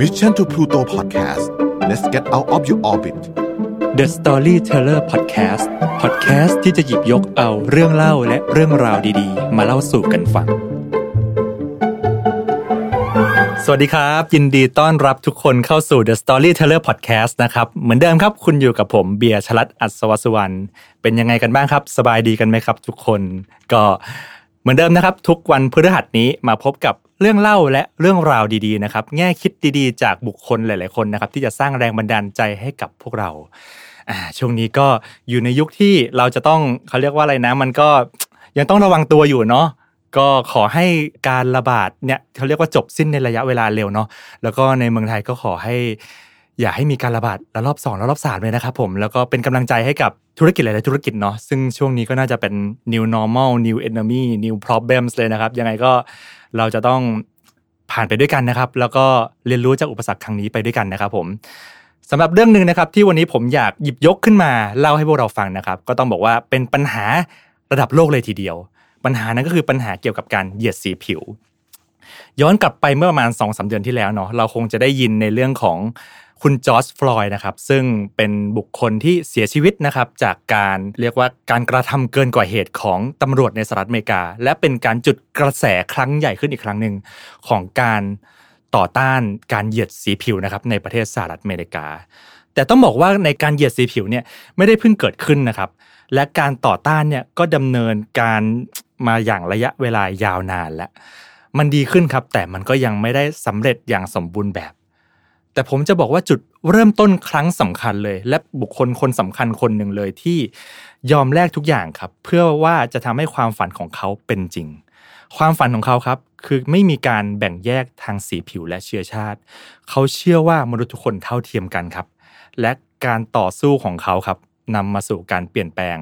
Mission to Pluto Podcast let's get out of your orbit The Storyteller Podcast Podcast ที่จะหยิบยกเอาเรื่องเล่าและเรื่องราวดีๆ มาเล่าสู่กันฟัง สวัสดีครับ ยินดีต้อนรับทุกคนเข้าสู่ The Storyteller Podcast นะครับ เหมือนเดิมครับ คุณอยู่กับผมเบียร์ชลัดอัศวสุวรรณเป็นยังไงกันบ้างครับ สบายดีกันไหมครับ ทุกคนก็ เหมือนเดิมนะครับ ทุกวันพฤหัสนี้มาพบกับเรื่องเล่าและเรื่องราวดีๆนะครับ แง่คิดดีๆ จากบุคคลหลายๆคนนะครับ ที่จะสร้างแรงบันดาลใจให้กับพวกเราอ่าช่วงนี้ก็อยู่ในยุคที่เราจะต้องเขาเรียกว่าอะไรนะ มันก็ยังต้องระวังตัวอยู่เนาะก็ขอให้การระบาดเนี่ยเขาเรียกว่าจบสิ้นในระยะเวลาเร็วเนาะแล้วก็ในเมืองไทยก็ขอให้ อย่าให้มีการระบาดระลอก2ระลอก3เลยนะครับผมแล้วก็เป็นกำลังใจให้กับธุรกิจหลายๆธุรกิจเนาะซึ่งช่วงนี้ก็น่าจะเป็น new normal new enemy new problems เลยนะครับ ยังไงก็เราจะต้องผ่านไปด้วยกันนะครับ แล้วก็เรียนรู้จากอุปสรรคครั้งนี้ไปด้วยกันนะครับผมสำหรับเรื่องหนึ่งนะครับ ที่วันนี้ผมอยากหยิบยกขึ้นมาเล่าให้พวกเราฟังนะครับ ก็ต้องบอกว่าเป็นปัญหาระดับโลกเลยทีเดียว ปัญหานั้นก็คือปัญหาเกี่ยวกับการเหยียดสีผิว ย้อนกลับไปเมื่อประมาณ2อสเดือนที่แล้วเนาะเราคงจะได้ยินในเรื่องของ คุณจอร์จฟลอยนะครับซึ่งเป็นบุคคลที่เสียชีวิตนะครับจากการเรียกว่าการกระทำเกินกว่าเหตุของตำรวจในสหรัฐอเมริกา และเป็นการจุดกระแสครั้งใหญ่ขึ้นอีกครั้งหนึ่งของการต่อต้านการเหยียดสีผิวนะครับในประเทศสหรัฐอเมริกา แต่ต้องบอกว่าในการเหยียดสีผิวเนี่ยไม่ได้เพิ่งเกิดขึ้นนะครับ และการต่อต้านเนี่ยก็ดำเนินการมาอย่างระยะเวลายาวนานแล้วมันดีขึ้นครับ แต่มันก็ยังไม่ได้สำเร็จอย่างสมบูรณ์แบบ แต่ผมจะบอกว่าจุดเริ่มต้นครั้งสำคัญเลย และบุคคลคนสำคัญคนหนึ่งเลยที่ยอมแลกทุกอย่างครับ เพื่อว่าจะทำให้ความฝันของเขาเป็นจริง ความฝันของเขาครับ คือไม่มีการแบ่งแยกทางสีผิวและเชื้อชาติ เขาเชื่อว่ามนุษย์ทุกคนเท่าเทียมกันครับ และการต่อสู้ของเขาครับนำมาสู่การเปลี่ยนแปลง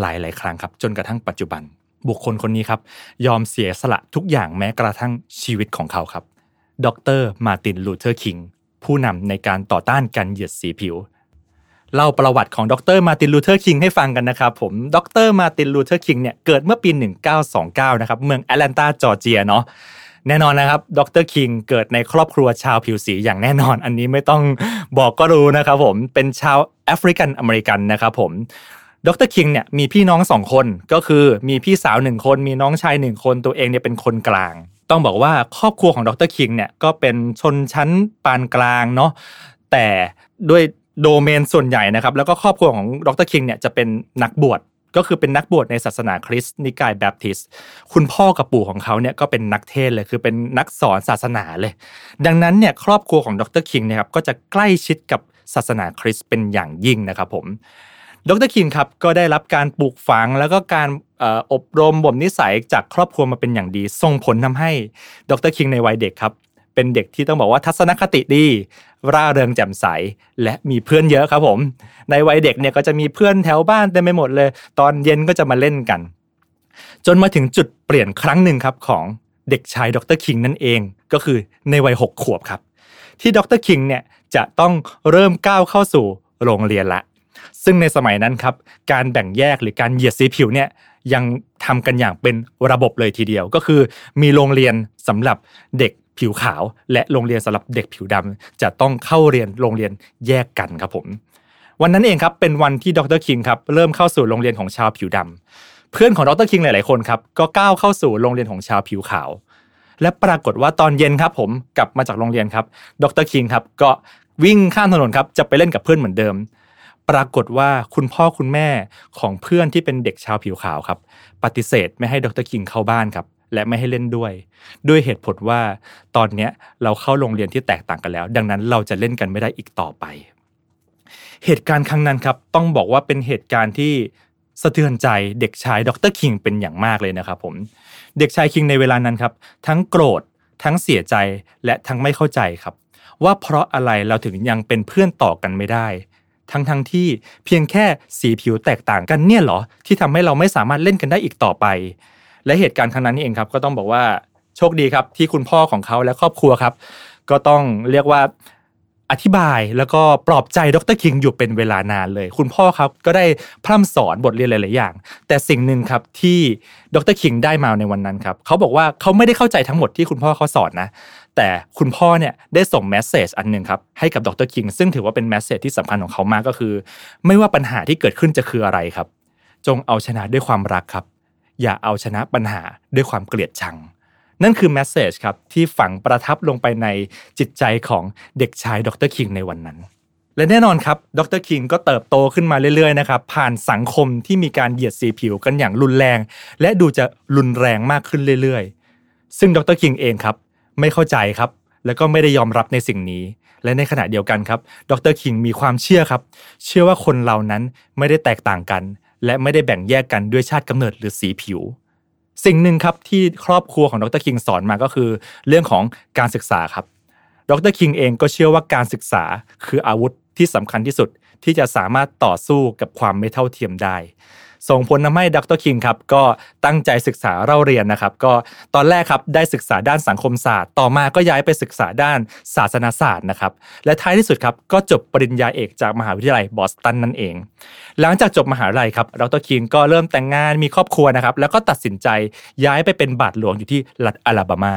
หลาย ๆ ครั้งครับ จนกระทั่งปัจจุบัน บุคคลคนนี้ครับ ยอมเสียสละทุกอย่างแม้กระทั่งชีวิตของเขาครับ ดรมาร์ตินลูเทอร์คิง ผู้นำในการต่อต้านการเหยียดสีผิว เล่าประวัติของดรมาร์ตินลูเทอร์คิงให้ฟังกันนะครับผม ดรมาร์ตินลูเทอร์คิงเนี่ยเกิดเมื่อปี 1929 นะครับเมืองแอตแลนตาจอร์เจียเนาะแน่นอนนะครับ ดรคิงเกิดในครอบครัวชาวผิวสีอย่างแน่นอน อันนี้ไม่ต้องบอกก็รู้นะครับผม เป็นชาวแอฟริกันอเมริกันนะครับผม ดรคิงเนี่ยมีพี่น้องสองคน ก็คือมีพี่สาวหนึ่งคน มีน้องชายหนึ่งคน ตัวเองเนี่ยเป็นคนกลาง ต้องบอกว่าครอบครัวของดรคิงเนี่ยก็เป็นชนชั้นปานกลางเนาะแต่ด้วยโดเมนส่วนใหญ่นะครับ แล้วก็ครอบครัวของดรคิงเนี่ยจะเป็นนักบวชก็คือเป็นนักบวชในศาสนาคริสต์นิกายแบปทิสต์คุณพ่อกับปู่ของเขาเนี่ยก็เป็นนักเทศเลยคือเป็นนักสอนศาสนาเลย ดังนั้นเนี่ยครอบครัวของดรคิงเนี่ยครับก็จะใกล้ชิดกับศาสนาคริสต์เป็นอย่างยิ่งนะครับผม ดรคิงครับก็ได้รับการปลูกฝังแล้วก็การเอ่ออบรมบ่มนิสัยจากครอบครัวมาเป็นอย่างดี ส่งผลทำให้ดรคิงในวัยเด็กครับ เป็นเด็กที่ต้องบอกว่าทัศนคติดี ร่าเริงแจ่มใส และมีเพื่อนเยอะครับผม ในวัยเด็กเนี่ยก็จะมีเพื่อนแถวบ้านเต็มไปหมดเลย ตอนเย็นก็จะมาเล่นกัน จนมาถึงจุดเปลี่ยนครั้งหนึ่งครับของเด็กชายดรคิงนั่นเอง ก็คือในวัยหกขวบครับ ที่ดรคิงเนี่ยจะต้องเริ่มก้าวเข้าสู่โรงเรียนละ ซึ่งในสมัยนั้นครับการแบ่งแยกหรือการเหยียดสีผิวเนี่ยยังทำกันอย่างเป็นระบบเลยทีเดียว ก็คือมีโรงเรียนสำหรับเด็กผิวขาว และโรงเรียนสำหรับเด็กผิวดำจะต้องเข้าเรียนโรงเรียนแยกกันครับผม วันนั้นเองครับเป็นวันที่ดรคิงครับเริ่มเข้าสู่โรงเรียนของชาวผิวดำเพื่อนของดรคิงหลาย ๆ คนครับก็ก้าวเข้าสู่โรงเรียนของชาวผิวขาว และปรากฏว่าตอนเย็นครับผมกลับมาจากโรงเรียนครับ ดรคิงครับก็วิ่งข้ามถนนครับจะไปเล่นกับเพื่อนเหมือนเดิม ปรากฏว่าคุณพ่อคุณแม่ของเพื่อนที่เป็นเด็กชาวผิวขาวครับ ปฏิเสธไม่ให้ดรคิงเข้าบ้านครับ และไม่ให้เล่นด้วย ด้วยเหตุผลว่าตอนนี้เราเข้าโรงเรียนที่แตกต่างกันแล้ว ดังนั้นเราจะเล่นกันไม่ได้อีกต่อไป เหตุการณ์ครั้งนั้นครับ ต้องบอกว่าเป็นเหตุการณ์ที่สะเทือนใจเด็กชายดรคิงเป็นอย่างมากเลยนะครับผมเด็กชายคิงในเวลานั้นครับ ทั้งโกรธทั้งเสียใจและทั้งไม่เข้าใจครับ ว่าเพราะอะไรเราถึงยังเป็นเพื่อนต่อกันไม่ได้ ทั้งทั้งที่เพียงแค่สีผิวแตกต่างกันเนี่ยเหรอ ที่ทำให้เราไม่สามารถเล่นกันได้อีกต่อไป และเหตุการณ์ครั้งนั้นนี่เองครับ ก็ต้องบอกว่าโชคดีครับ ที่คุณพ่อของเขาและครอบครัวครับ ก็ต้องเรียกว่าอธิบายแล้วก็ปลอบใจดรคิงอยู่เป็นเวลานานเลย คุณพ่อครับก็ได้พร่ำสอนบทเรียนหลาย ๆ อย่าง แต่สิ่งหนึ่งครับที่ดรคิงได้มาในวันนั้นครับเขาบอกว่าเขาไม่ได้เข้าใจทั้งหมดที่คุณพ่อเขาสอนนะ แต่คุณพ่อเนี่ยได้ส่ง message อันหนึ่งครับให้กับดรคิงซึ่งถือว่าเป็น message ที่สำคัญของเขามากก็คือ ไม่ว่าปัญหาที่เกิดขึ้นจะคืออะไรครับ จงเอาชนะด้วยความรักครับ อย่าเอาชนะปัญหาด้วยความเกลียดชัง นั่นคือ message ครับที่ฝังประทับลงไปในจิตใจของเด็กชายดรคิงในวันนั้นและแน่นอนครับ ดรคิงก็เติบโตขึ้นมาเรื่อยๆ นะครับ ผ่านสังคมที่มีการเหยียดสีผิวกันอย่างรุนแรง และดูจะรุนแรงมากขึ้นเรื่อยๆ ซึ่งดรคิงเองครับ ไม่เข้าใจครับ แล้วก็ไม่ได้ยอมรับในสิ่งนี้ และในขณะเดียวกันครับ ดรคิงมีความเชื่อครับ เชื่อว่าคนเหล่านั้นไม่ได้แตกต่างกัน และไม่ได้แบ่งแยกกันด้วยชาติกำเนิดหรือสีผิว สิ่งหนึ่งครับที่ครอบครัวของดรคิงสอนมาก็คือ เรื่องของการศึกษาครับ ดรคิงเองก็เชื่อว่าการศึกษาคืออาวุธที่สำคัญที่สุดที่จะสามารถต่อสู้กับความไม่เท่าเทียมได้ ส่งผลทำให้ดรคิงครับก็ตั้งใจศึกษาเล่าเรียนนะครับ ก็ตอนแรกครับได้ศึกษาด้านสังคมศาสตร์ ต่อมาก็ย้ายไปศึกษาด้านศาสนาศาสตร์นะครับ และท้ายที่สุดครับก็จบปริญญาเอกจากมหาวิทยาลัยบอสตันนั่นเอง หลังจากจบมหาลัยครับดรคิงก็เริ่มแต่งงานมีครอบครัวนะครับ แล้วก็ตัดสินใจย้ายไปเป็นบาทหลวงอยู่ที่รัฐอลาบามา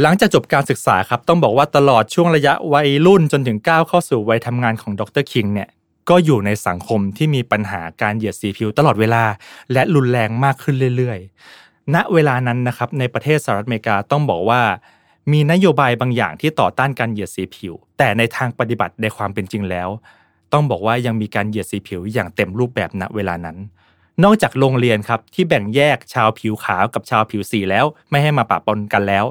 หลังจากจบการศึกษาครับต้องบอกว่าตลอดช่วงระยะวัยรุ่นจนถึงก้าวเข้าสู่วัยทำงานของดรคิงเนี่ย ก็อยู่ในสังคมที่มีปัญหาการเหยียดสีผิวตลอดเวลา และรุนแรงมากขึ้นเรื่อยๆ ณเวลานั้นนะครับในประเทศสหรัฐอเมริกาต้องบอกว่า มีนโยบายบางอย่างที่ต่อต้านการเหยียดสีผิว แต่ในทางปฏิบัติในความเป็นจริงแล้ว ต้องบอกว่ายังมีการเหยียดสีผิวอย่างเต็มรูปแบบณเวลานั้น นอกจากโรงเรียนครับที่แบ่งแยกชาวผิวขาวกับชาวผิวสีแล้ว ไม่ให้มาปะปนกันแล้ว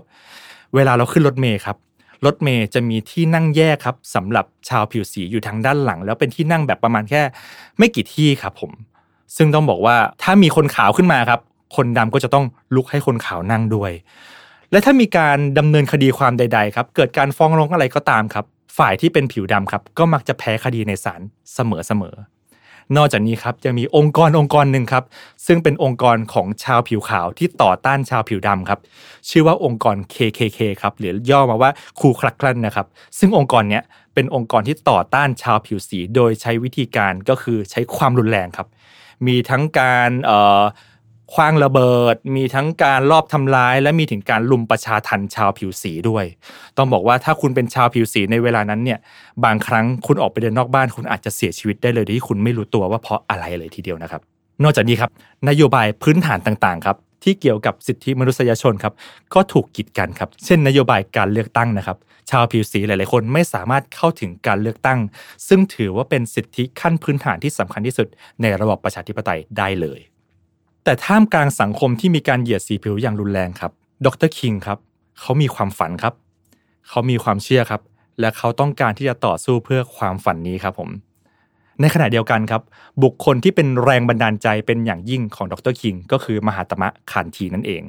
เวลาเราขึ้นรถเมย์ครับ รถเมย์จะมีที่นั่งแยกครับสำหรับชาวผิวสีอยู่ทางด้านหลัง แล้วเป็นที่นั่งแบบประมาณแค่ ไม่กี่ที่ครับผม ซึ่งต้องบอกว่าถ้ามีคนขาวขึ้นมาครับ คนดำก็จะต้องลุกให้คนขาวนั่งด้วย และถ้ามีการดำเนินคดีความใด ๆ ครับ เกิดการฟ้องร้องอะไรก็ตามครับ ฝ่ายที่เป็นผิวดำครับ ก็มักจะแพ้คดีในศาลเสมอๆ นอกจากนี้ครับยังมีองค์กรองค์กรหนึ่งครับ ซึ่งเป็นองค์กรของชาวผิวขาวที่ต่อต้านชาวผิวดำครับ ชื่อว่าองค์กร KKK ครับหรือย่อมาว่าคูคลักคลันนะครับ ซึ่งองค์กรเนี้ยเป็นองค์กรที่ต่อต้านชาวผิวสี โดยใช้วิธีการก็คือใช้ความรุนแรงครับ มีทั้งการเอ่อ คว้างระเบิด มีทั้งการลอบทำร้าย และมีถึงการลุมประชาทันชาวผิวสีด้วย ต้องบอกว่าถ้าคุณเป็นชาวผิวสีในเวลานั้นเนี่ย บางครั้งคุณออกไปเดินนอกบ้าน คุณอาจจะเสียชีวิตได้เลยโดยที่คุณไม่รู้ตัวว่าเพราะอะไรเลยทีเดียวนะครับ นอกจากนี้ครับนโยบายพื้นฐานต่างๆครับที่เกี่ยวกับสิทธิมนุษยชนครับก็ถูกกีดกันครับ เช่น นโยบายการเลือกตั้งนะครับ ชาวผิวสีหลาย ๆ คนไม่สามารถเข้าถึงการเลือกตั้ง ซึ่งถือว่าเป็นสิทธิขั้นพื้นฐานที่สำคัญที่สุดในระบบประชาธิปไตยได้เลย แต่ท่ามกลางสังคมที่มีการเหยียดสีผิวอย่างรุนแรงครับ ดรคิงครับ เขามีความฝันครับ เขามีความเชื่อครับ และเขาต้องการที่จะต่อสู้เพื่อความฝันนี้ครับผม ในขณะเดียวกันครับ บุคคลที่เป็นแรงบันดาลใจเป็นอย่างยิ่งของดรคิงก็คือมหาตมะคานทีนั่นเอง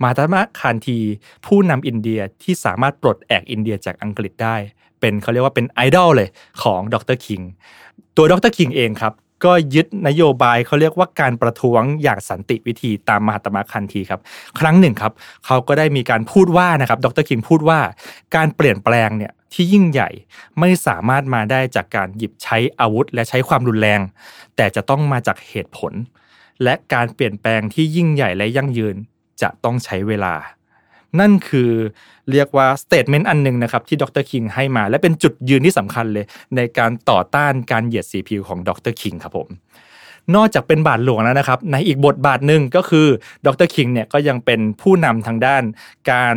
มหาตมะคานทีผู้นำอินเดียที่สามารถปลดแอกอินเดียจากอังกฤษได้ เป็นเขาเรียกว่าเป็นไอดอลเลยของดรคิง ตัวดรคิงเองครับ ก็ยึดนโยบายเขาเรียกว่าการประท้วงอย่างสันติวิธีตามมหาตมะคานทีครับ ครั้งหนึ่งครับเขาก็ได้มีการพูดว่านะครับ ดรคิงพูดว่าการเปลี่ยนแปลงเนี่ยที่ยิ่งใหญ่ไม่สามารถมาได้จากการหยิบใช้อาวุธ และใช้ความรุนแรง แต่จะต้องมาจากเหตุผล และการเปลี่ยนแปลงที่ยิ่งใหญ่และยั่งยืนจะต้องใช้เวลา นั่นคือเรียกว่า statement อันหนึ่งนะครับที่ดรคิงให้มา และเป็นจุดยืนที่สำคัญเลย ในการต่อต้านการเหยียดสีผิวของดรคิงครับผมนอกจากเป็นบาทหลวงแล้วนะครับ ในอีกบทบาทหนึ่งก็คือดรคิงเนี่ยก็ยังเป็นผู้นำทางด้านการ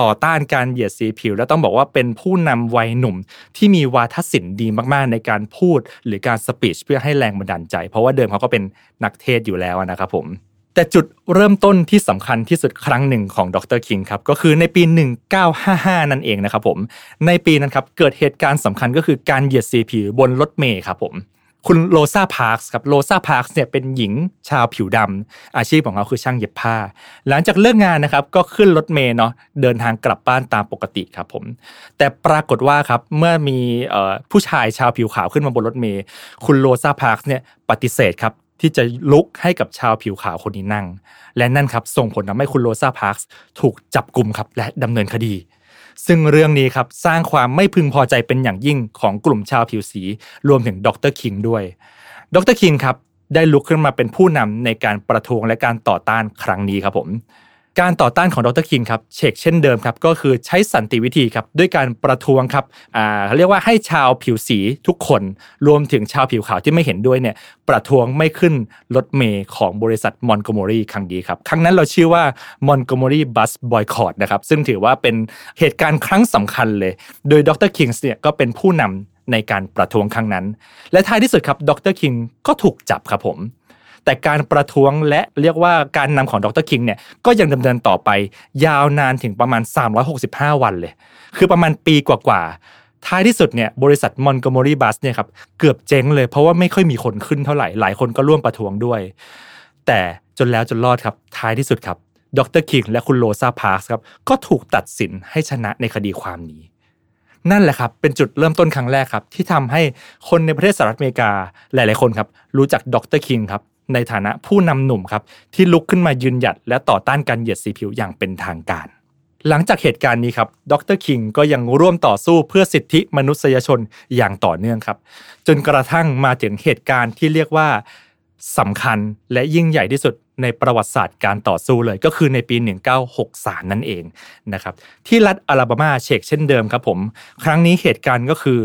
ต่อต้านการเหยียดสีผิว และต้องบอกว่าเป็นผู้นำวัยหนุ่ม ที่มีวาทศิลป์ดีมากๆ ในการพูดหรือการสปีชเพื่อให้แรงบันดาลใจ เพราะว่าเดิมเขาก็เป็นนักเทศอยู่แล้วนะครับผม แต่จุดเริ่มต้นที่สำคัญที่สุดครั้งหนึ่งของดรคิงครับก็คือในปี 1955 นั่นเองนะครับผมในปีนั้นครับเกิดเหตุการณ์สำคัญก็คือการเหยียดสีผิวบนรถเมล์ครับผมคุณโรซาพาร์คครับโรซาพาร์คเนี่ยเป็นหญิงชาวผิวดำอาชีพของเขาคือช่างเย็บผ้า หลังจากเลิกงานนะครับก็ขึ้นรถเมล์เนาะเดินทางกลับบ้านตามปกติครับผมแต่ปรากฏว่าครับเมื่อมีผู้ชายชาวผิวขาวขึ้นมาบนรถเมล์คุณโรซาพาร์คเนี่ยปฏิเสธครับ ที่จะลุกให้กับชาวผิวขาวคนนี้นั่ง และนั่นครับส่งผลทำให้คุณโรซาพาร์คถูกจับกลุ่มครับและดำเนินคดี ซึ่งเรื่องนี้ครับสร้างความไม่พึงพอใจเป็นอย่างยิ่งของกลุ่มชาวผิวสี รวมถึงดรคิงด้วย ดรคิงครับได้ลุกขึ้นมาเป็นผู้นำในการประท้วงและการต่อต้านครั้งนี้ครับผม การต่อต้านของดรคิงครับเฉกเช่นเดิมครับก็คือใช้สันติวิธีครับด้วยการประท้วงครับอ่าเขาเรียกว่าให้ชาวผิวสีทุกคน รวมถึงชาวผิวขาวที่ไม่เห็นด้วยเนี่ยประท้วงไม่ขึ้นรถเมล์ของบริษัทมอนต์โกเมอรีครั้งดีครับครั้งนั้นเราชื่อว่า Montgomery Bus Boycott นะครับซึ่งถือว่าเป็นเหตุการณ์ครั้งสำคัญเลย โดยดรคิงส์เนี่ยก็เป็นผู้นำในการประท้วงครั้งนั้น และท้ายที่สุดครับดรคิงก็ถูกจับครับผม แต่การประท้วงและเรียกว่าการนำของดรคิงเนี่ยก็ยังดำเนินต่อไป ยาวนานถึงประมาณ 365 วันเลย คือประมาณปีกว่าๆท้ายที่สุดเนี่ยบริษัท Montgomery Bus เนี่ยครับเกือบเจ๊งเลยเพราะว่าไม่ค่อยมีคนขึ้นเท่าไหร่หลายคนก็ร่วมประท้วงด้วย แต่จนแล้วจนรอดครับท้ายที่สุดครับดรคิงและคุณโรซาพาร์คครับก็ถูกตัดสินให้ชนะในคดีความนี้ นั่นแหละครับ เป็นจุดเริ่มต้นครั้งแรกครับ ที่ทำให้คนในประเทศสหรัฐอเมริกาหลาย ๆ คนครับ รู้จักดรคิงครับ ในฐานะผู้นำหนุ่มครับที่ลุกขึ้นมายืนหยัดและต่อต้านการเหยียดสีผิวอย่างเป็นทางการ หลังจากเหตุการณ์นี้ครับดรคิงก็ยังร่วมต่อสู้เพื่อสิทธิมนุษยชนอย่างต่อเนื่องครับ จนกระทั่งมาถึงเหตุการณ์ที่เรียกว่าสำคัญและยิ่งใหญ่ที่สุดในประวัติศาสตร์การต่อสู้เลยก็คือในปี 1963 นั่นเองนะครับที่รัฐอลาบามาเชกเช่นเดิมครับผม ครั้งนี้เหตุการณ์ก็คือ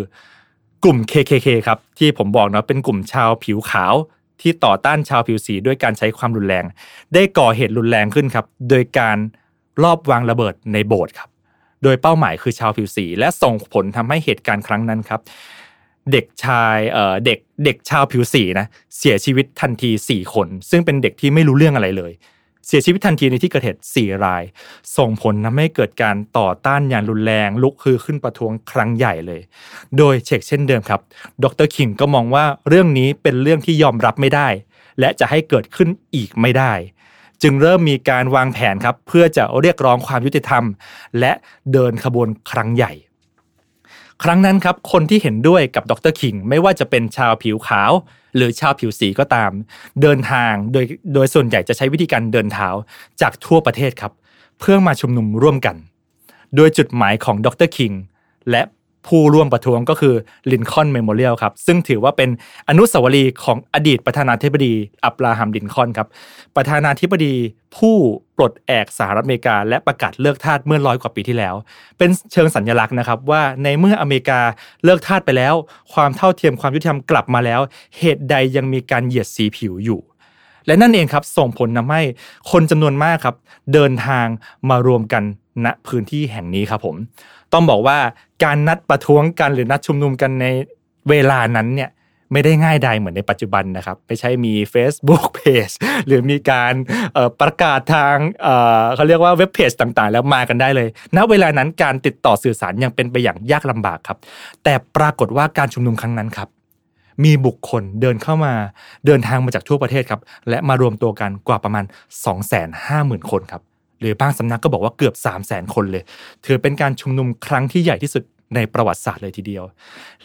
กลุ่ม KKK ครับที่ผมบอกเนาะเป็นกลุ่มชาวผิวขาว ที่ต่อต้านชาวผิวสีด้วยการใช้ความรุนแรง ได้ก่อเหตุรุนแรงขึ้นครับ โดยการลอบวางระเบิดในโบสถ์ครับ โดยเป้าหมายคือชาวผิวสี และส่งผลทำให้เหตุการณ์ครั้งนั้นครับ เด็กชายเอ่อเด็กเด็กชาวผิวสีนะเสียชีวิตทันที 4 คน ซึ่งเป็นเด็กที่ไม่รู้เรื่องอะไรเลย เสียชีวิตทันทีในที่เกิดเหตุ4ราย ส่งผลทำให้เกิดการต่อต้านอย่างรุนแรง ลุกคือขึ้นประท้วงครั้งใหญ่เลย โดยเชกเช่นเดิมครับ ดรคิงก็มองว่าเรื่องนี้เป็นเรื่องที่ยอมรับไม่ได้ และจะให้เกิดขึ้นอีกไม่ได้ จึงเริ่มมีการวางแผนครับ เพื่อจะเรียกร้องความยุติธรรม และเดินขบวนครั้งใหญ่ ครั้งนั้นครับคนที่เห็นด้วยกับดรคิงไม่ว่าจะเป็นชาวผิวขาว หรือชาวผิวสีก็ตาม เดินทางโดยโดยส่วนใหญ่จะใช้วิธีการเดินเท้าจากทั่วประเทศครับ เพื่อมาชุมนุมร่วมกัน โดยจุดหมายของดรคิงและ ผู้ร่วมประท้วงก็คือ Lincoln Memorial ครับ ซึ่งถือว่าเป็นอนุสาวรีย์ของอดีตประธานาธิบดี อับราฮัมลินคอ ล์น ครับ ประธานาธิบดีผู้ปลดแอกสหรัฐอเมริกา และประกาศเลิกทาสเมื่อร้อยกว่าปีที่แล้ว เป็นเชิงสัญลักษณ์นะครับว่าในเมื่ออเมริกาเลิกทาสไปแล้ว ความเท่าเทียมความยุติธรรมกลับมาแล้ว เหตุใดยังมีการเหยียดสีผิวอยู่และนั่นเองครับส่งผลทำให้คนจำนวนมากครับ เดินทางมารวมกัน ณพื้นที่แห่งนี้ครับผม ต้องบอกว่าการนัดประท้วงกันหรือนัดชุมนุมกันในเวลานั้นเนี่ยไม่ได้ง่ายใดเหมือนในปัจจุบันนะครับ ไม่ใช่มี Facebook Page หรือมีการประกาศทางเขาเรียกว่าเว็บเพจต่างๆ แล้วมากันได้เลย ณ เวลานั้นการติดต่อสื่อสารยังเป็นไปอย่างยากลำบากครับ แต่ปรากฏว่าการชุมนุมครั้งนั้นครับ มีบุคคลเดินเข้ามาเดินทางมาจากทั่วประเทศครับ และมารวมตัวกันกว่าประมาณ 250,000 คนครับ หรือบางสำนักก็บอกว่าเกือบ 3 0 0 0 0 0คนเลย ถือเป็นการชุมนุมครั้งที่ใหญ่ที่สุดในประวัติศาสตร์เลยทีเดียว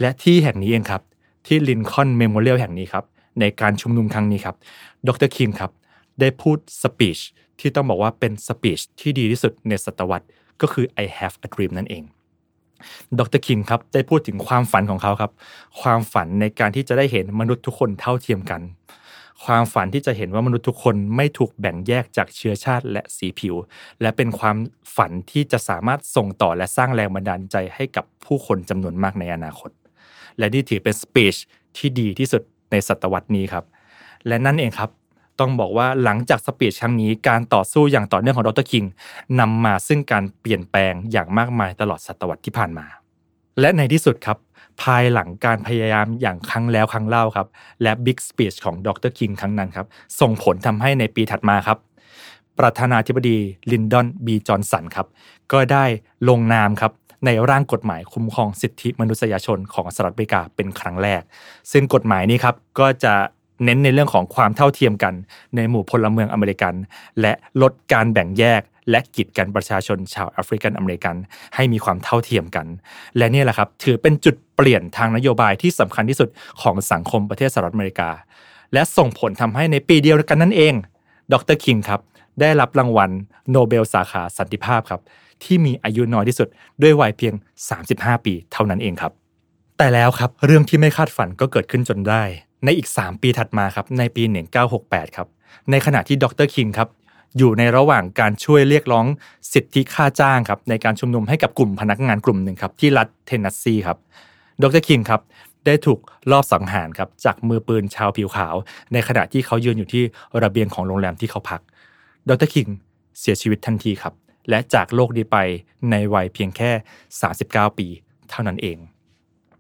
และที่แห่งนี้เองครับ ที่ Lincoln Memorial แห่งนี้ครับ ในการชุมนุมครั้งนี้ครับดรคิงครับ ได้พูด speech ที่ต้องบอกว่าเป็น speech ที่ดีที่สุดในศตวรรษก็คือ I have a dream นั่นเองดรคิงครับได้พูดถึงความฝันของเขาครับ ความฝันในการที่จะได้เห็นมนุษย์ทุกคนเท่าเทียมกัน ความฝันที่จะเห็นว่ามนุษย์ทุกคนไม่ถูกแบ่งแยกจากเชื้อชาติและสีผิว และเป็นความฝันที่จะสามารถส่งต่อและสร้างแรงบันดาลใจให้กับผู้คนจำนวนมากในอนาคต และนี่ถือเป็น speech ที่ดีที่สุดในศตวรรษนี้ครับ และนั่นเองครับต้องบอกว่าหลังจาก speech ครั้งนี้การต่อสู้อย่างต่อเนื่องของดรคิงนำมาซึ่งการเปลี่ยนแปลงอย่างมากมายตลอดศตวรรษที่ผ่านมา และในที่สุดครับ ภายหลังการพยายามอย่างครั้งแล้วครั้งเล่าครับ และ big speech ของดรคิงครั้งนั้นครับ ส่งผลทำให้ในปีถัดมาครับ ประธานาธิบดีลินดอนบีจอห์นสันครับ ก็ได้ลงนามครับในร่างกฎหมายคุ้มครองสิทธิมนุษยชนของสหรัฐอเมริกาเป็นครั้งแรก ซึ่งกฎหมายนี้ครับก็จะเน้นในเรื่องของความเท่าเทียมกัน ในหมู่พลเมืองอเมริกัน และลดการแบ่งแยก และกีดกันประชาชนชาวแอฟริกันอเมริกัน ให้มีความเท่าเทียมกัน และนี่แหละครับถือเป็นจุด เปลี่ยนทางนโยบายที่สำคัญที่สุดของสังคมประเทศสหรัฐอเมริกา และส่งผลทำให้ในปีเดียวกันนั่นเอง ดรคิงครับ ได้รับรางวัลโนเบลสาขาสันติภาพครับ ที่มีอายุน้อยที่สุดด้วยวัยเพียง 35 ปีเท่านั้นเองครับ แต่แล้วครับเรื่องที่ไม่คาดฝันก็เกิดขึ้นจนได้ ในอีก 3 ปีถัดมาครับในปี 1968 ครับ ในขณะที่ดรคิงครับอยู่ในระหว่างการช่วยเรียกร้องสิทธิค่าจ้างครับในการชุมนุมให้กับกลุ่มพนักงานกลุ่มหนึ่งครับที่รัฐเทนเนสซีครับ ดรคิงครับได้ถูกลอบสังหารครับจากมือปืนชาวผิวขาว ในขณะที่เขายืนอยู่ที่ระเบียงของโรงแรมที่เขาพัก ดรคิงเสียชีวิตทันทีครับ และจากโลกนี้ไปในวัยเพียงแค่ 39 ปีเท่านั้นเอง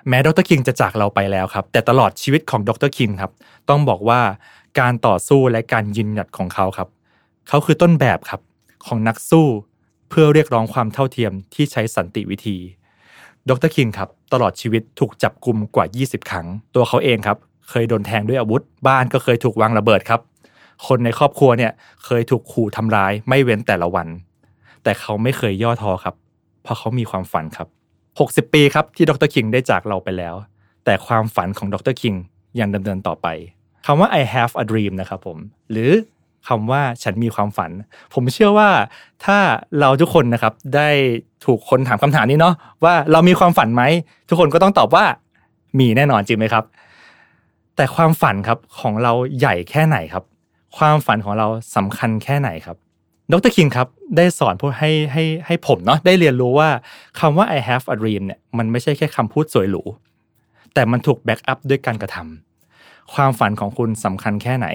แม้ดรคิงจะจากเราไปแล้วครับ แต่ตลอดชีวิตของดรคิงครับ ต้องบอกว่าการต่อสู้และการยืนหยัดของเขาครับ เขาคือต้นแบบครับของนักสู้เพื่อเรียกร้องความเท่าเทียมที่ใช้สันติวิธี ดรคิงครับตลอดชีวิตถูกจับกลุ่มกว่า 20 ครั้ง ตัวเขาเองครับ เคยโดนแทงด้วยอาวุธ บ้านก็เคยถูกวางระเบิดครับ คนในครอบครัวเนี่ยเคยถูกขู่ทำร้ายไม่เว้นแต่ละวัน แต่เขาไม่เคยย่อท้อครับ เพราะเขามีความฝันครับ 60 ปีครับที่ดรคิงได้จากเราไปแล้ว แต่ความฝันของดรคิงยังดำเนินต่อไปคำว่า I have a dream นะครับผม หรือ คำว่าฉันมีความฝัน ผมเชื่อว่าถ้าเราทุกคนนะครับได้ถูกคนถามคำถามนี้เนาะว่าเรามีความฝันไหม ทุกคนก็ต้องตอบว่ามีแน่นอนจริงไหมครับ แต่ความฝันครับของเราใหญ่แค่ไหนครับ ความฝันของเราสำคัญแค่ไหนครับดรคิงครับได้สอนพวกให้ให้ให้ผมเนาะได้เรียนรู้ว่าคำว่า I have a dream เนี่ยมันไม่ใช่แค่คำพูดสวยหรูแต่มันถูก back up ด้วยการกระทำความฝันของคุณสำคัญแค่ไหน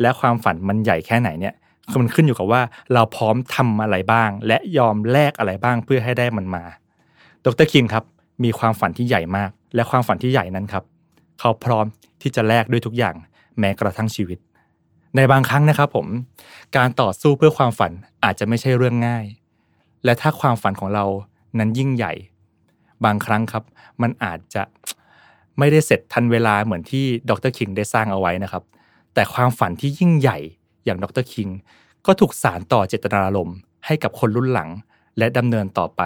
และความฝันมันใหญ่แค่ไหนเนี่ยคือมันขึ้นอยู่กับว่าเราพร้อมทำอะไรบ้าง และยอมแลกอะไรบ้างเพื่อให้ได้มันมา ดรคิงครับ มีความฝันที่ใหญ่มาก และความฝันที่ใหญ่นั้นครับ เขาพร้อมที่จะแลกด้วยทุกอย่าง แม้กระทั่งชีวิต ในบางครั้งนะครับผม การต่อสู้เพื่อความฝันอาจจะไม่ใช่เรื่องง่าย และถ้าความฝันของเรานั้นยิ่งใหญ่ บางครั้งครับ มันอาจจะไม่ได้เสร็จทันเวลาเหมือนที่ดรคิงได้สร้างเอาไว้นะครับ แต่ความฝันที่ยิ่งใหญ่อย่างดรคิงก็ถูกสารต่อเจตนารมณ์ให้กับคนรุ่นหลัง และดำเนินต่อไป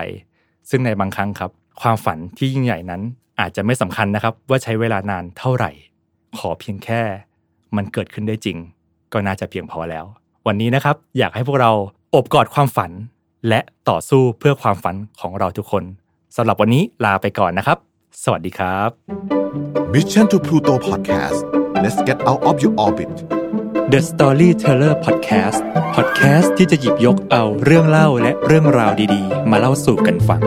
ซึ่งในบางครั้งครับ ความฝันที่ยิ่งใหญ่นั้นอาจจะไม่สำคัญนะครับ ว่าใช้เวลานานเท่าไหร่ ขอเพียงแค่ มันเกิดขึ้นได้จริง ก็น่าจะเพียงพอแล้ว วันนี้นะครับ อยากให้พวกเราอบกอดความฝัน และต่อสู้เพื่อความฝันของเราทุกคนสำหรับวันนี้ลาไปก่อนนะครับ สวัสดีครับ Mission to Pluto Podcast let's get out of your orbit The Storyteller Podcast Podcast ที่จะหยิบยกเอาเรื่องเล่าและเรื่องราวดีๆ มาเล่าสู่กันฟัง